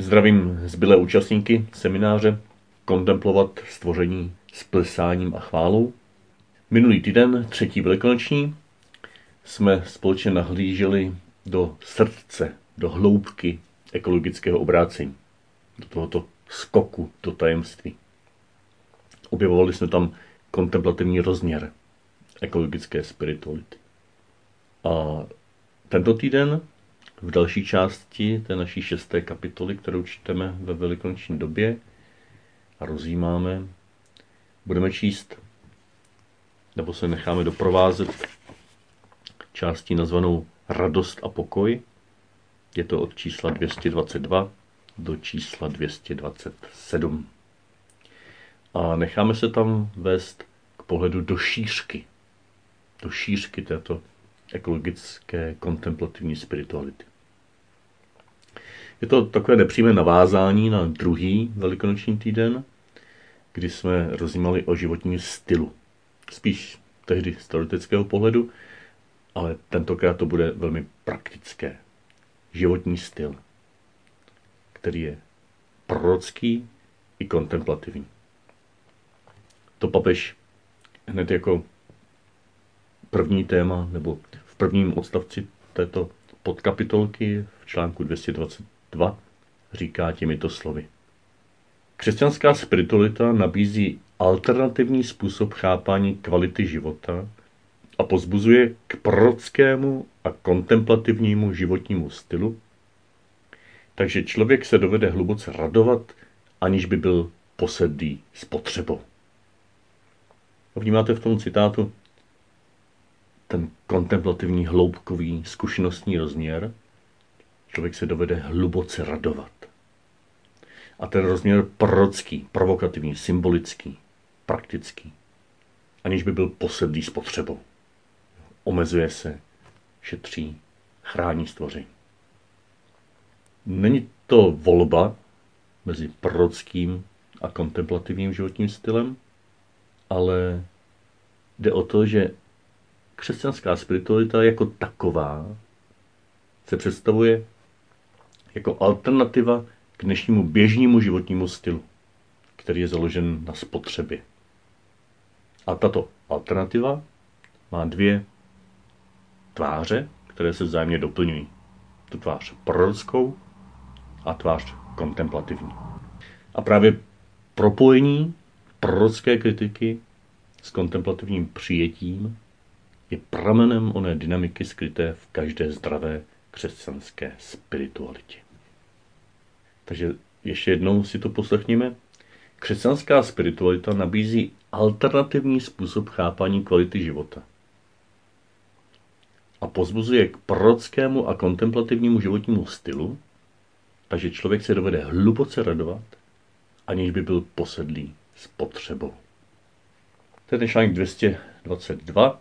Zdravím zbylé účastníky semináře Kontemplovat stvoření s plesáním a chválou. Minulý týden, třetí velikonoční, jsme společně nahlíželi do srdce, do hloubky ekologického obrácení, do tohoto skoku do tajemství. Objevovali jsme tam kontemplativní rozměr ekologické spirituality. A tento týden v další části té naší šesté kapitoly, kterou čteme ve velikonoční době a rozjímáme, budeme číst, nebo se necháme doprovázet částí nazvanou Radost a pokoj. Je to od čísla 222 do čísla 227. A necháme se tam vést k pohledu do šířky. Do šířky této ekologické kontemplativní spirituality. Je to takové nepřímé navázání na druhý velikonoční týden, kdy jsme rozjímali o životním stylu. Spíš tehdy z teoretického pohledu, ale tentokrát to bude velmi praktické. Životní styl, který je prorocký i kontemplativní. To papež hned jako první téma, nebo v prvním odstavci této podkapitolky v článku 222 říká těmito slovy. Křesťanská spiritualita nabízí alternativní způsob chápání kvality života a pozbuzuje k prorockému a kontemplativnímu životnímu stylu, takže člověk se dovede hluboce radovat, aniž by byl posedlý spotřebou. Vnímáte v tom citátu ten kontemplativní, hloubkový, zkušenostní rozměr? Člověk se dovede hluboce radovat. A ten rozměr prorocký, provokativní, symbolický, praktický, aniž by byl posedlý spotřebou. Omezuje se, šetří, chrání stvoření. Není to volba mezi prorockým a kontemplativním životním stylem, ale jde o to, že křesťanská spiritualita jako taková se představuje jako alternativa k dnešnímu běžnému životnímu stylu, který je založen na spotřebě. A tato alternativa má dvě tváře, které se vzájemně doplňují. Tu tvář prorockou a tvář kontemplativní. A právě propojení prorocké kritiky s kontemplativním přijetím je pramenem oné dynamiky skryté v každé zdravé křesťanské spiritualitě. Takže ještě jednou si to poslechněme. Křesťanská spiritualita nabízí alternativní způsob chápání kvality života a pozbuzuje k prorockému a kontemplativnímu životnímu stylu, takže člověk se dovede hluboce radovat, aniž by byl posedlý s potřebou. To je článek 222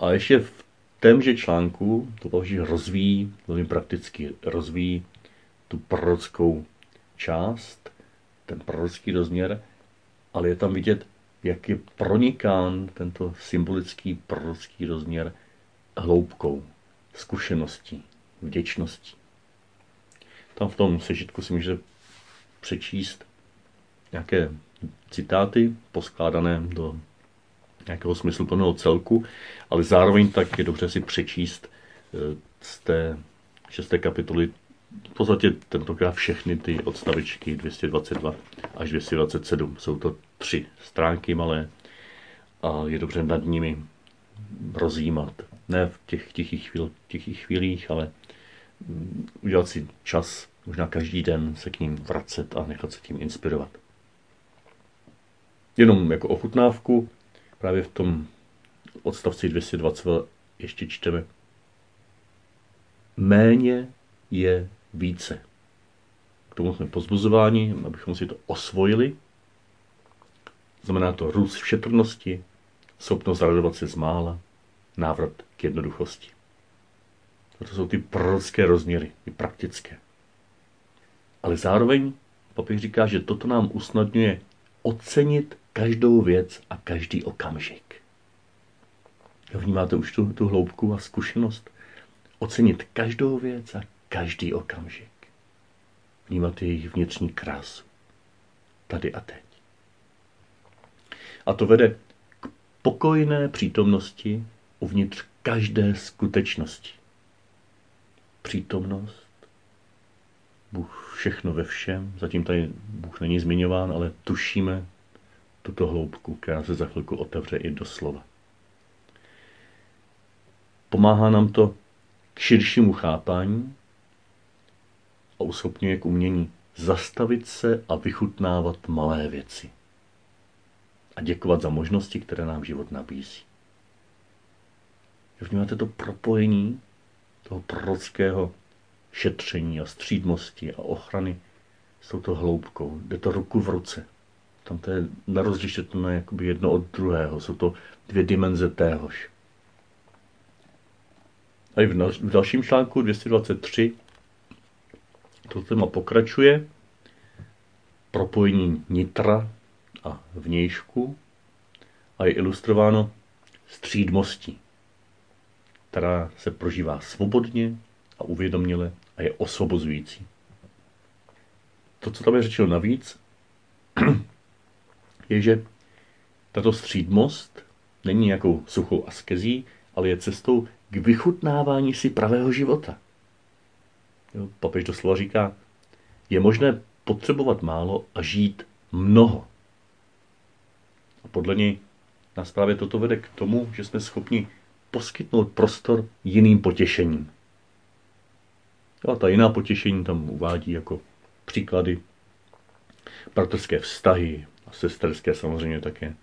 a ještě v témže článku to Pavel rozvíjí, velmi prakticky rozvíjí tu prorockou část, ten prorocký rozměr, ale je tam vidět, jak je pronikán tento symbolický prorocký rozměr hloubkou, zkušeností, vděčností. Tam v tom sežitku si můžete přečíst nějaké citáty poskládané do nějakého smysluplného celku, ale zároveň tak je dobře si přečíst eh, z té šesté kapitoly v podstatě tentokrát všechny ty odstavičky 222 až 227. Jsou to tři stránky malé a je dobře nad nimi rozjímat. Ne v těch tichých, chvíl, tichých chvílích, ale mm, udělat si čas, možná každý den se k ním vracet a nechat se tím inspirovat. Jenom jako ochutnávku, právě v tom odstavci 220 ještě čteme. Méně je více. K tomu jsme pozbuzováni, abychom si to osvojili. Znamená to růst v šetrnosti, schopnost radovat se z mála, návrat k jednoduchosti. To jsou ty prorocké rozměry, ty praktické. Ale zároveň papež říká, že toto nám usnadňuje ocenit každou věc a každý okamžik. Vnímáte už tu, tu hloubku a zkušenost? Ocenit každou věc a každý okamžik. vnímat jejich vnitřní krásu. Tady a teď. A to vede k pokojné přítomnosti uvnitř každé skutečnosti. Přítomnost, Bůh všechno ve všem, zatím tady Bůh není zmiňován, ale tušíme tuto hloubku, která se za chvilku otevře i do slova. Pomáhá nám to k širšímu chápání a uschopňuje k umění zastavit se a vychutnávat malé věci. A děkovat za možnosti, které nám život nabízí. Vnímáte to propojení toho prorockého šetření a střídmosti a ochrany s touto hloubkou. Jde to ruku v ruce. Tam to je na rozlišitelné jakoby jedno od druhého. Jsou to dvě dimenze téhož. A i v dalším článku 223 to téma pokračuje. Propojení nitra a vnějšku a je ilustrováno střídmostí, která se prožívá svobodně a uvědoměle a je osvobozující. To, co tam je řečeno navíc, je, že tato střídmost není nějakou suchou askezí, ale je cestou k vychutnávání si pravého života. Jo, papež doslova říká, je možné potřebovat málo a žít mnoho. A podle něj nás právě toto vede k tomu, že jsme schopni poskytnout prostor jiným potěšením. A ta jiná potěšení tam uvádí jako příklady bratrské vztahy sesterské samozřejmě také,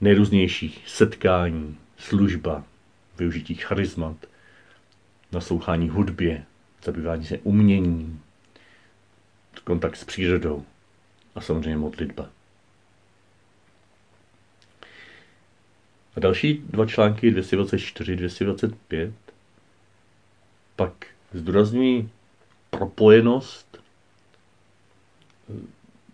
nejrůznějších setkání, služba, využití charizmat, naslouchání hudbě, zabývání se uměním, kontakt s přírodou a samozřejmě modlitba. A další dva články 224, 225 pak zdůrazňují propojenost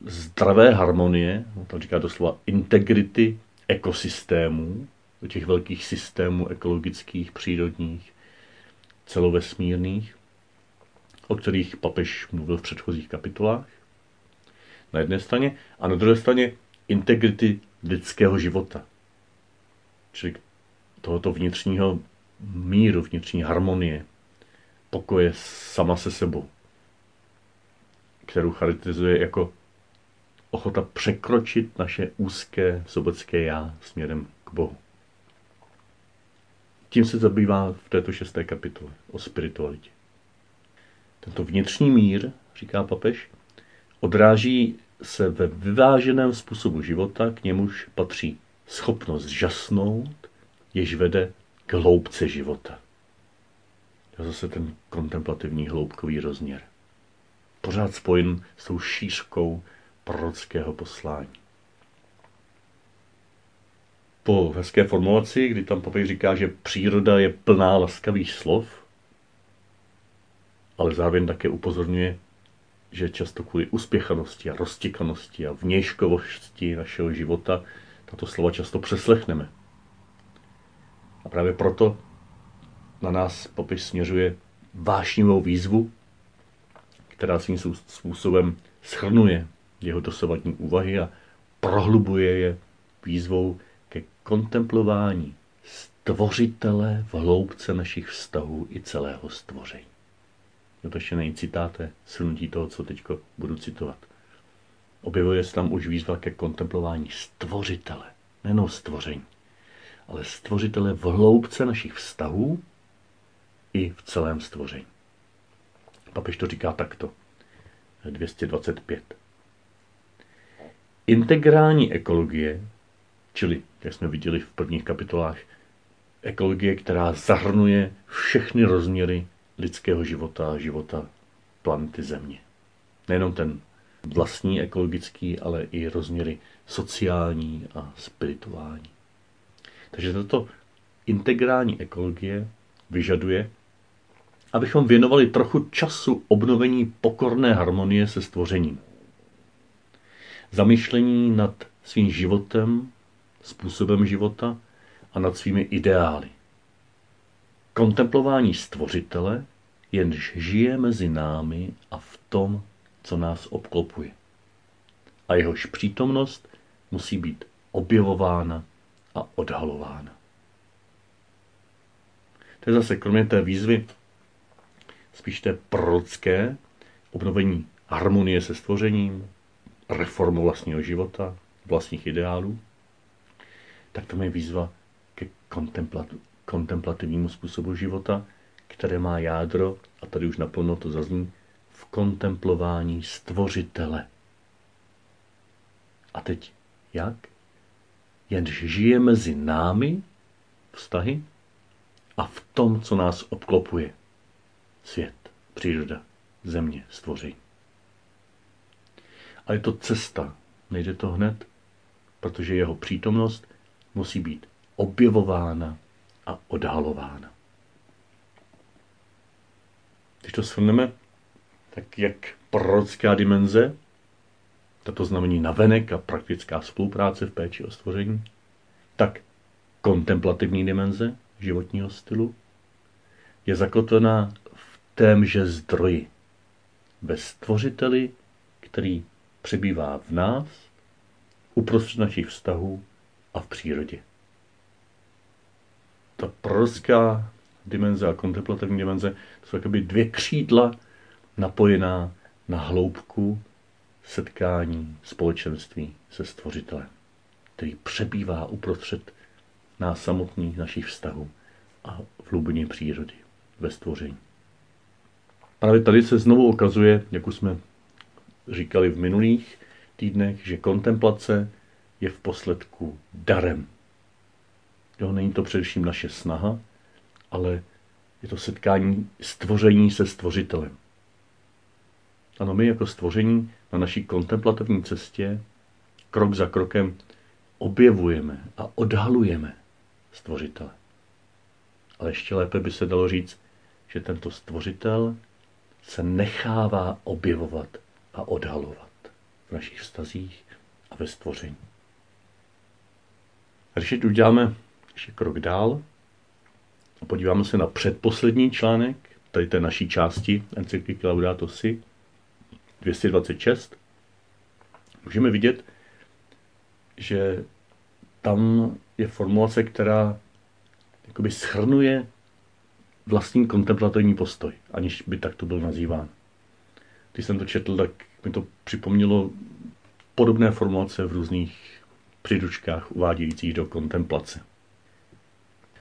zdravé harmonie, no to říká doslova integrity ekosystémů, těch velkých systémů ekologických, přírodních, celovesmírných, o kterých papež mluvil v předchozích kapitolách. Na jedné straně a na druhé straně integrity lidského života. Čili tohoto vnitřního míru, vnitřní harmonie, pokoje sama se sebou, kterou charakterizuje jako ochota překročit naše úzké sobecké já směrem k Bohu. Tím se zabývá v této šesté kapitole o spiritualitě. Tento vnitřní mír, říká papež, odráží se ve vyváženém způsobu života, k němuž patří schopnost žasnout, jež vede k hloubce života. To je zase ten kontemplativní hloubkový rozměr. Pořád spojen s tou šířkou prorockého poslání. Po hezké formulaci, kdy tam papež říká, že příroda je plná laskavých slov, ale zároveň také upozorňuje, že často kvůli uspěchanosti a roztěkanosti a vnějškovosti našeho života tato slova často přeslechneme. A právě proto na nás papež směřuje vášnivou výzvu, která svým způsobem schrnuje jeho dosavadní úvahy a prohlubuje je výzvou ke kontemplování stvořitele v hloubce našich vztahů i celého stvoření. No to ještě není citáte, shrnutí toho, co teď budu citovat. Objevuje se tam už výzva ke kontemplování stvořitele, nejenom stvoření, ale stvořitele v hloubce našich vztahů i v celém stvoření. Papež to říká takto. 225. Integrální ekologie, čili, jak jsme viděli v prvních kapitolách, ekologie, která zahrnuje všechny rozměry lidského života a života planety Země. Nejenom ten vlastní ekologický, ale i rozměry sociální a spirituální. Takže tato integrální ekologie vyžaduje, abychom věnovali trochu času obnovení pokorné harmonie se stvořením. Zamýšlení nad svým životem, způsobem života a nad svými ideály. Kontemplování stvořitele, jenž žije mezi námi a v tom co nás obklopuje. A jehož přítomnost musí být objevována a odhalována. To je zase kromě té výzvy spíš té prorocké obnovení harmonie se stvořením, reformu vlastního života, vlastních ideálů, tak to je výzva ke kontemplativnímu způsobu života, které má jádro, a tady už naplno to zazní, v kontemplování stvořitele. A teď jak? Jenž žije mezi námi, vztahy, a v tom, co nás obklopuje. Svět, příroda, země, stvoření. A je to cesta, nejde to hned, protože jeho přítomnost musí být objevována a odhalována. Když to shrneme, tak jak prorocká dimenze, tato znamení navenek a praktická spolupráce v péči o stvoření, tak kontemplativní dimenze životního stylu je zakotvená v témže zdroji, ve stvořiteli, který přebývá v nás, uprostřed našich vztahů a v přírodě. Ta prorocká dimenze a kontemplativní dimenze to jsou jakoby dvě křídla napojená na hloubku setkání, společenství se stvořitelem, který přebývá uprostřed nás samotných, našich vztahů a v hlubině přírody, ve stvoření. Právě tady se znovu ukazuje, jak už jsme říkali v minulých týdnech, že kontemplace je v posledku darem. Jo, není to především naše snaha, ale je to setkání stvoření se stvořitelem. Ano, my jako stvoření na naší kontemplativní cestě krok za krokem objevujeme a odhalujeme stvořitele. Ale ještě lépe by se dalo říct, že tento stvořitel se nechává objevovat a odhalovat v našich vztazích a ve stvoření. A když uděláme ještě krok dál a podíváme se na předposlední článek tady té naší části encykliky Laudato Si 226, můžeme vidět, že tam je formulace, která jakoby schrnuje vlastní kontemplativní postoj, aniž by takto byl nazýván. Když jsem to četl, tak mi to připomnělo podobné formulace v různých příručkách uvádějících do kontemplace.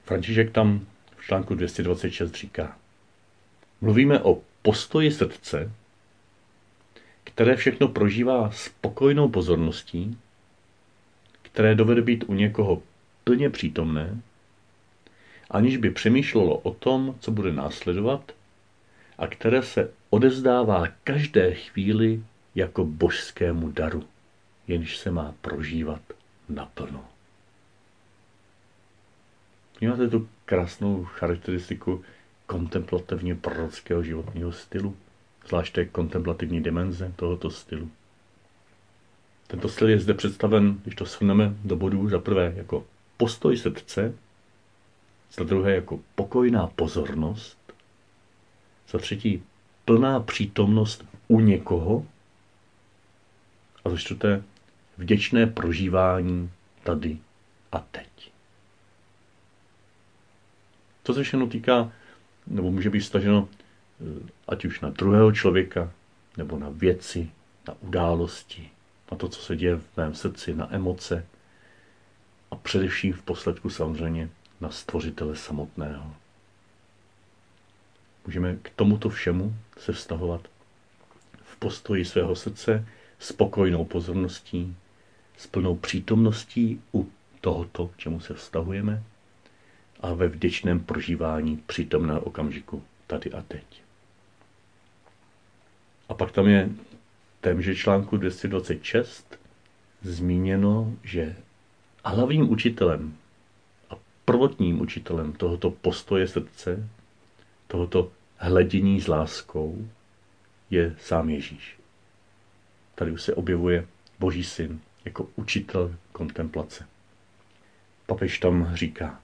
František tam v článku 226 říká, mluvíme o postoji srdce, které všechno prožívá spokojnou pozorností, které dovede být u někoho plně přítomné, aniž by přemýšlelo o tom, co bude následovat, a které se odezdává každé chvíli jako božskému daru, jenž se má prožívat naplno. Vnímáte tu krásnou charakteristiku kontemplativně prorockého životního stylu, zvláště kontemplativní dimenze tohoto stylu. Tento styl je zde představen, když to shrneme do bodů, za prvé jako postoj srdce, za druhé jako pokojná pozornost, za třetí plná přítomnost u někoho a za vděčné prožívání tady a teď. To se všechno týká, nebo může být staženo eh, ať už na druhého člověka, nebo na věci, na události, na to, co se děje v mém srdci, na emoce a především v posledku samozřejmě na stvořitele samotného. Můžeme k tomuto všemu se vztahovat v postoji svého srdce s pokojnou pozorností, s plnou přítomností u tohoto, k čemu se vztahujeme, a ve vděčném prožívání přítomného okamžiku tady a teď. A pak tam je témže článku 226 zmíněno, že hlavním učitelem a prvotním učitelem tohoto postoje srdce, tohoto hledění s láskou, je sám Ježíš. Tady už se objevuje Boží syn jako učitel kontemplace. Papež tam říká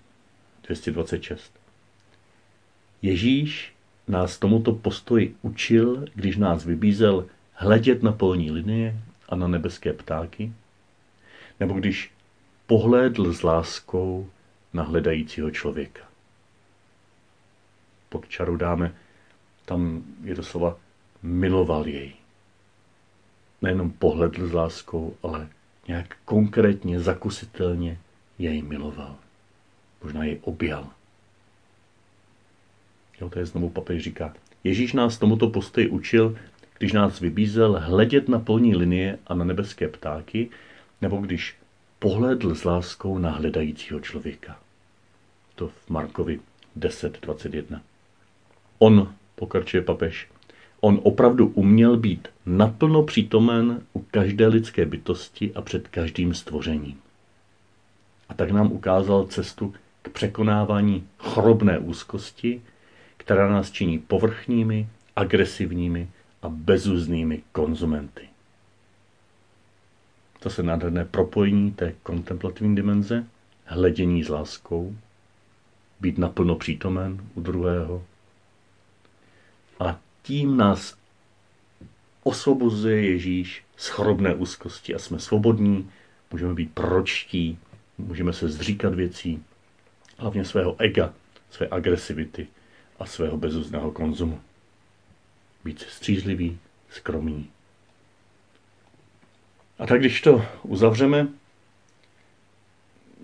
226. Ježíš nás tomuto postoji učil, když nás vybízel hledět na polní linie a na nebeské ptáky, nebo když pohlédl s láskou na hledajícího člověka. Pod čaru dáme, tam je doslova miloval jej. Nejenom pohledl s láskou, ale nějak konkrétně, zakusitelně jej miloval. Možná jej objal. Jo, to je znovu papež říká. Ježíš nás tomuto postoji učil, když nás vybízel hledět na polní linie a na nebeské ptáky, nebo když pohledl s láskou na hledajícího člověka. To v Markovi 10.21. On, pokračuje papež, on opravdu uměl být naplno přítomen u každé lidské bytosti a před každým stvořením. A tak nám ukázal cestu k překonávání chorobné úzkosti, která nás činí povrchními, agresivními a bezuznými konzumenty. To se nádherné propojení té kontemplativní dimenze, hledění s láskou, být naplno přítomen u druhého. A tím nás osvobozuje Ježíš z chorobné úzkosti a jsme svobodní, můžeme být pročtí, můžeme se zříkat věcí, hlavně svého ega, své agresivity a svého bezuzného konzumu. Být střízlivý, skromný. A tak když to uzavřeme,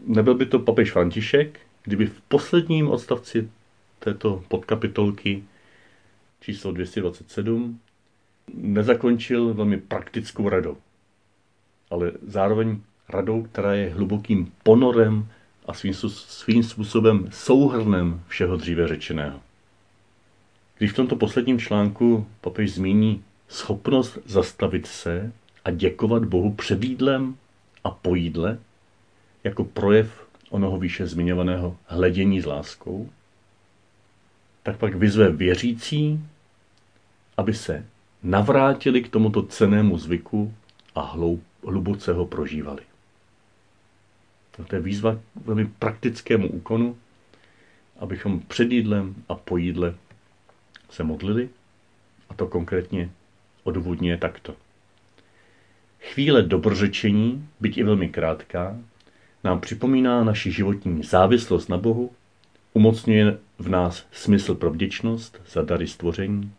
nebyl by to papež František, kdyby v posledním odstavci této podkapitolky číslo 227 nezakončil velmi praktickou radou, ale zároveň radou, která je hlubokým ponorem a svým, svým způsobem souhrnem všeho dříve řečeného. Když v tomto posledním článku papež zmíní schopnost zastavit se a děkovat Bohu před jídlem a po jídle, jako projev onoho výše zmiňovaného hledění s láskou, tak pak vyzve věřící, aby se navrátili k tomuto cenému zvyku a hluboce ho prožívali. To je výzva k velmi praktickému úkonu, abychom před jídlem a po jídle se modlili, a to konkrétně odůvodně takto. Chvíle dobrořečení, byť i velmi krátká, nám připomíná naši životní závislost na Bohu, umocňuje v nás smysl pro vděčnost za dary stvoření,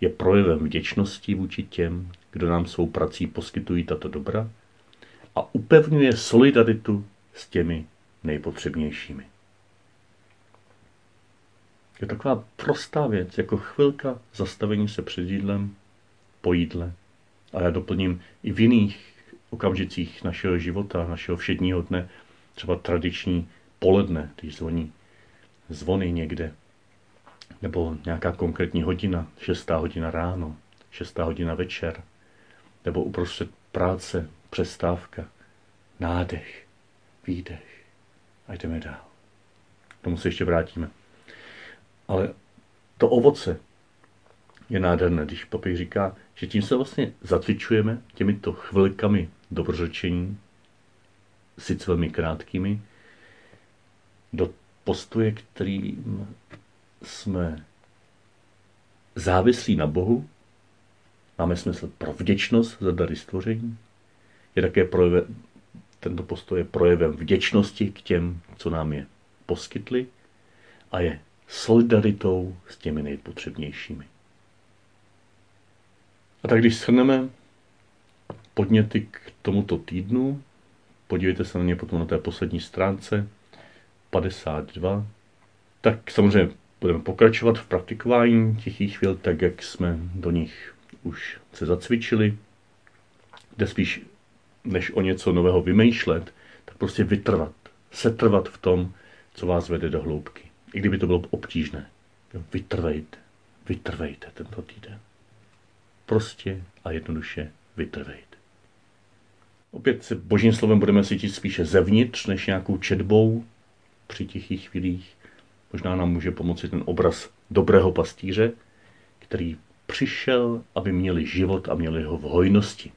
je projevem vděčnosti vůči těm, kdo nám svou prací poskytují tato dobra a upevňuje solidaritu s těmi nejpotřebnějšími. Je taková prostá věc, jako chvilka zastavení se před jídlem, po jídle. A já doplním i v jiných okamžicích našeho života, našeho všedního dne, třeba tradiční poledne, když zvoní zvony někde, nebo nějaká konkrétní hodina, šestá hodina ráno, šestá hodina večer, nebo uprostřed práce, přestávka, nádech, výdech a jdeme dál. K tomu se ještě vrátíme. Ale to ovoce je nádherné, když papi říká, že tím se vlastně zatvičujeme těmito chvilkami dobrořečení, sice velmi krátkými, do postoje, kterým jsme závislí na Bohu, máme smysl pro vděčnost za dary stvoření, je také projev, tento postoj je projevem vděčnosti k těm, co nám je poskytli a je solidaritou s těmi nejpotřebnějšími. A tak když shrneme podněty k tomuto týdnu, podívejte se na ně potom na té poslední stránce 52, tak samozřejmě budeme pokračovat v praktikování tichých chvíl, tak jak jsme do nich už se zacvičili, kde spíš než o něco nového vymýšlet, tak prostě vytrvat, setrvat v tom, co vás vede do hloubky. I kdyby to bylo obtížné. Vytrvejte, vytrvejte tento týden. Prostě a jednoduše vytrvejte. Opět se božím slovem budeme cítit spíše zevnitř, než nějakou četbou při tichých chvílích. Možná nám může pomoci ten obraz dobrého pastýře, který přišel, aby měli život a měli ho v hojnosti.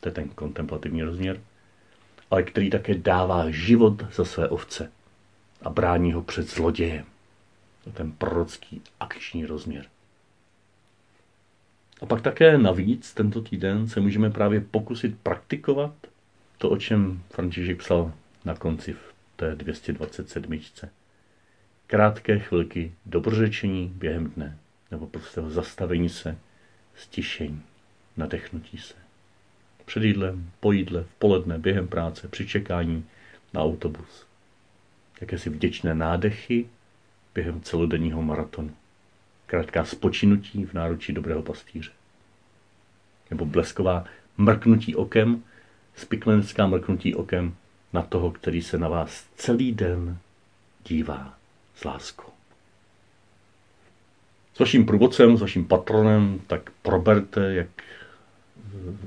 To je ten kontemplativní rozměr. Ale který také dává život za své ovce a brání ho před zlodějem. To je ten prorocký akční rozměr. A pak také navíc tento týden se můžeme právě pokusit praktikovat to, o čem František psal na konci v té 227. Krátké chvilky dobrořečení během dne, nebo prostě zastavení se, stišení, nadechnutí se. Před jídlem, po jídle, v poledne, během práce, při čekání na autobus. Jakési vděčné nádechy během celodenního maratonu. Krátká spočinutí v náručí dobrého pastýře. Nebo blesková mrknutí okem, spiklenecká mrknutí okem na toho, který se na vás celý den dívá s láskou. S vaším průvodcem, s vaším patronem, tak proberte, jak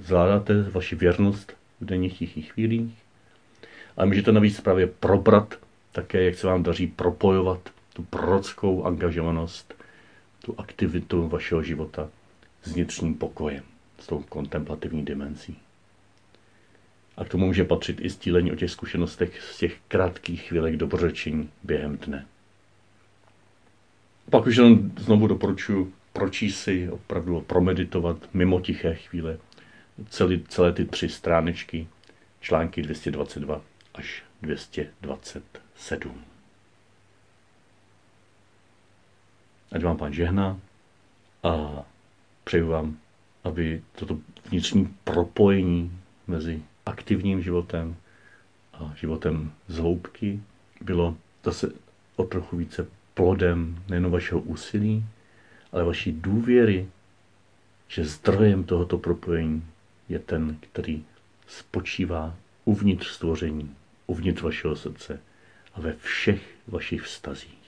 zvládáte vaši věrnost v denních tichých chvílích. A můžete navíc právě probrat také, jak se vám daří propojovat tu prorockou angažovanost, tu aktivitu vašeho života s vnitřním pokojem, s tou kontemplativní dimenzí. A k tomu může patřit i sdílení o těch zkušenostech z těch krátkých chvílek dobrořečení během dne. Pak už jenom znovu doporučuji pročíst si, opravdu promeditovat mimo tiché chvíle celý, celé ty tři stránečky, články 222 až 227. Ať vám pán žehná a přeju vám, aby toto vnitřní propojení mezi aktivním životem a životem z hloubky bylo zase o trochu více plodem nejen vašeho úsilí, ale vaší důvěry, že zdrojem tohoto propojení je ten, který spočívá uvnitř stvoření, uvnitř vašeho srdce a ve všech vašich vztazích.